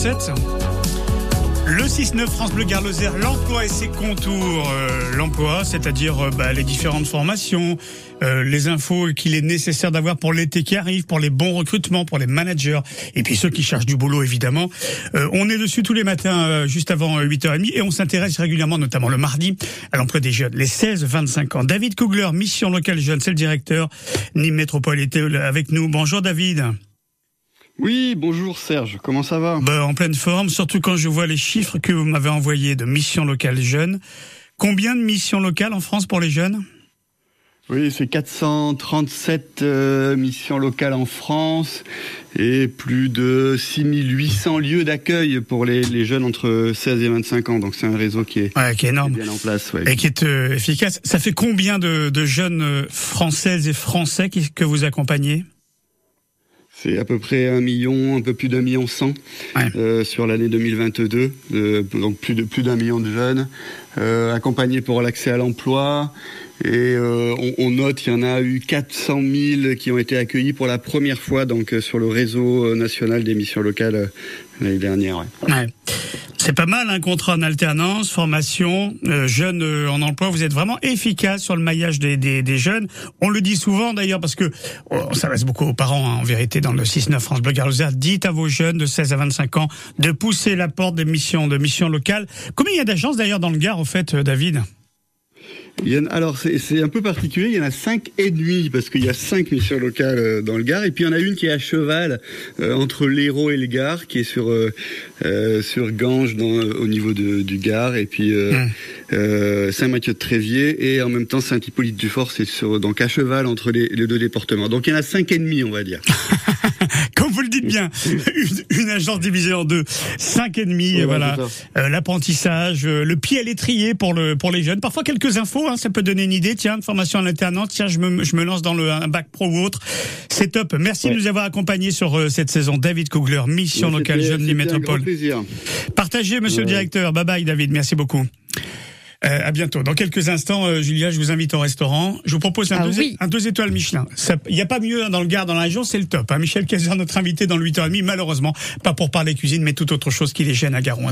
8h27. Le 6-9 France Bleu Gare Lozère, l'emploi et ses contours. Euh, l'emploi, c'est-à-dire euh, bah, les différentes formations, euh, les infos qu'il est nécessaire d'avoir pour l'été qui arrive, pour les bons recrutements, pour les managers, et puis ceux qui cherchent du boulot évidemment. on est dessus tous les matins, juste avant 8h30, et on s'intéresse régulièrement, notamment le mardi, à l'emploi des jeunes, les 16-25 ans. David Kugler, mission locale jeune, c'est le directeur. Nîmes Métropole était avec nous. Bonjour David. Oui, bonjour Serge, comment ça va? Ben, En pleine forme, surtout quand je vois les chiffres que vous m'avez envoyés de missions locales jeunes. Combien de missions locales en France pour les jeunes? Oui, c'est 437 euh, missions locales en France et plus de 6800 lieux d'accueil pour les, jeunes entre 16 et 25 ans. Donc c'est un réseau qui est, qui est énorme bien en place. Et qui est euh, efficace. Ça fait combien de, jeunes euh, françaises et français que vous accompagnez? C'est à peu près un million, un peu plus d'un million cent euh, sur l'année 2022. Euh, donc plus de plus d'un million de jeunes euh, accompagnés pour l'accès à l'emploi. Et euh, on, on, note qu'il y en a eu 400 000 qui ont été accueillis pour la première fois donc sur le réseau national des missions locales l'année dernière. Ouais. ouais. C'est pas mal, un contrat en alternance, formation, euh, jeunes euh, en emploi. Vous êtes vraiment efficace sur le maillage des, des, des jeunes. On le dit souvent d'ailleurs parce que on s'adresse beaucoup aux parents hein, en vérité dans le 6-9 France Bleu Dites à vos jeunes de 16 à 25 ans de pousser la porte des missions, de missions locales. Combien il y a d'agences d'ailleurs dans le Gard au fait, euh, David alors c'est un peu particulier, il y en a cinq et demi parce qu'il y a cinq missions locales euh, dans le Gard et puis il y en a une qui est à cheval euh, entre l'Hérault et le Gard qui est sur euh, sur Ganges dans, au niveau de, du Gard et puis mmh. Saint-Mathieu de Tréviers et en même temps Saint-Hippolyte-du-Fort c'est sur donc à cheval entre les, les, deux départements. Donc il y en a cinq et demi on va dire. Comme vous le dites bien, une, agence divisée en deux, cinq et demi, voilà, l'apprentissage, le pied à l'étrier pour le pour les jeunes. Parfois quelques infos Hein, ça peut donner une idée. Tiens, une formation en alternance. Tiens, je me, je me lance dans le un bac pro ou autre. C'est top. Merci de nous avoir accompagnés sur euh, cette saison. David Kugler, mission locale Jeune du Métropole. Partagez, monsieur le directeur. Bye bye, David. Merci beaucoup. Euh, à bientôt. Dans quelques instants, euh, Julia, je vous invite au restaurant. Je vous propose un, ah deux, un deux, étoiles Michelin. Il n'y a pas mieux hein, dans le Gard, dans la région, c'est le top. Hein. Michel Kaiser, notre invité dans le 8h30, malheureusement, pas pour parler cuisine, mais tout autre chose qui les gêne à Garon.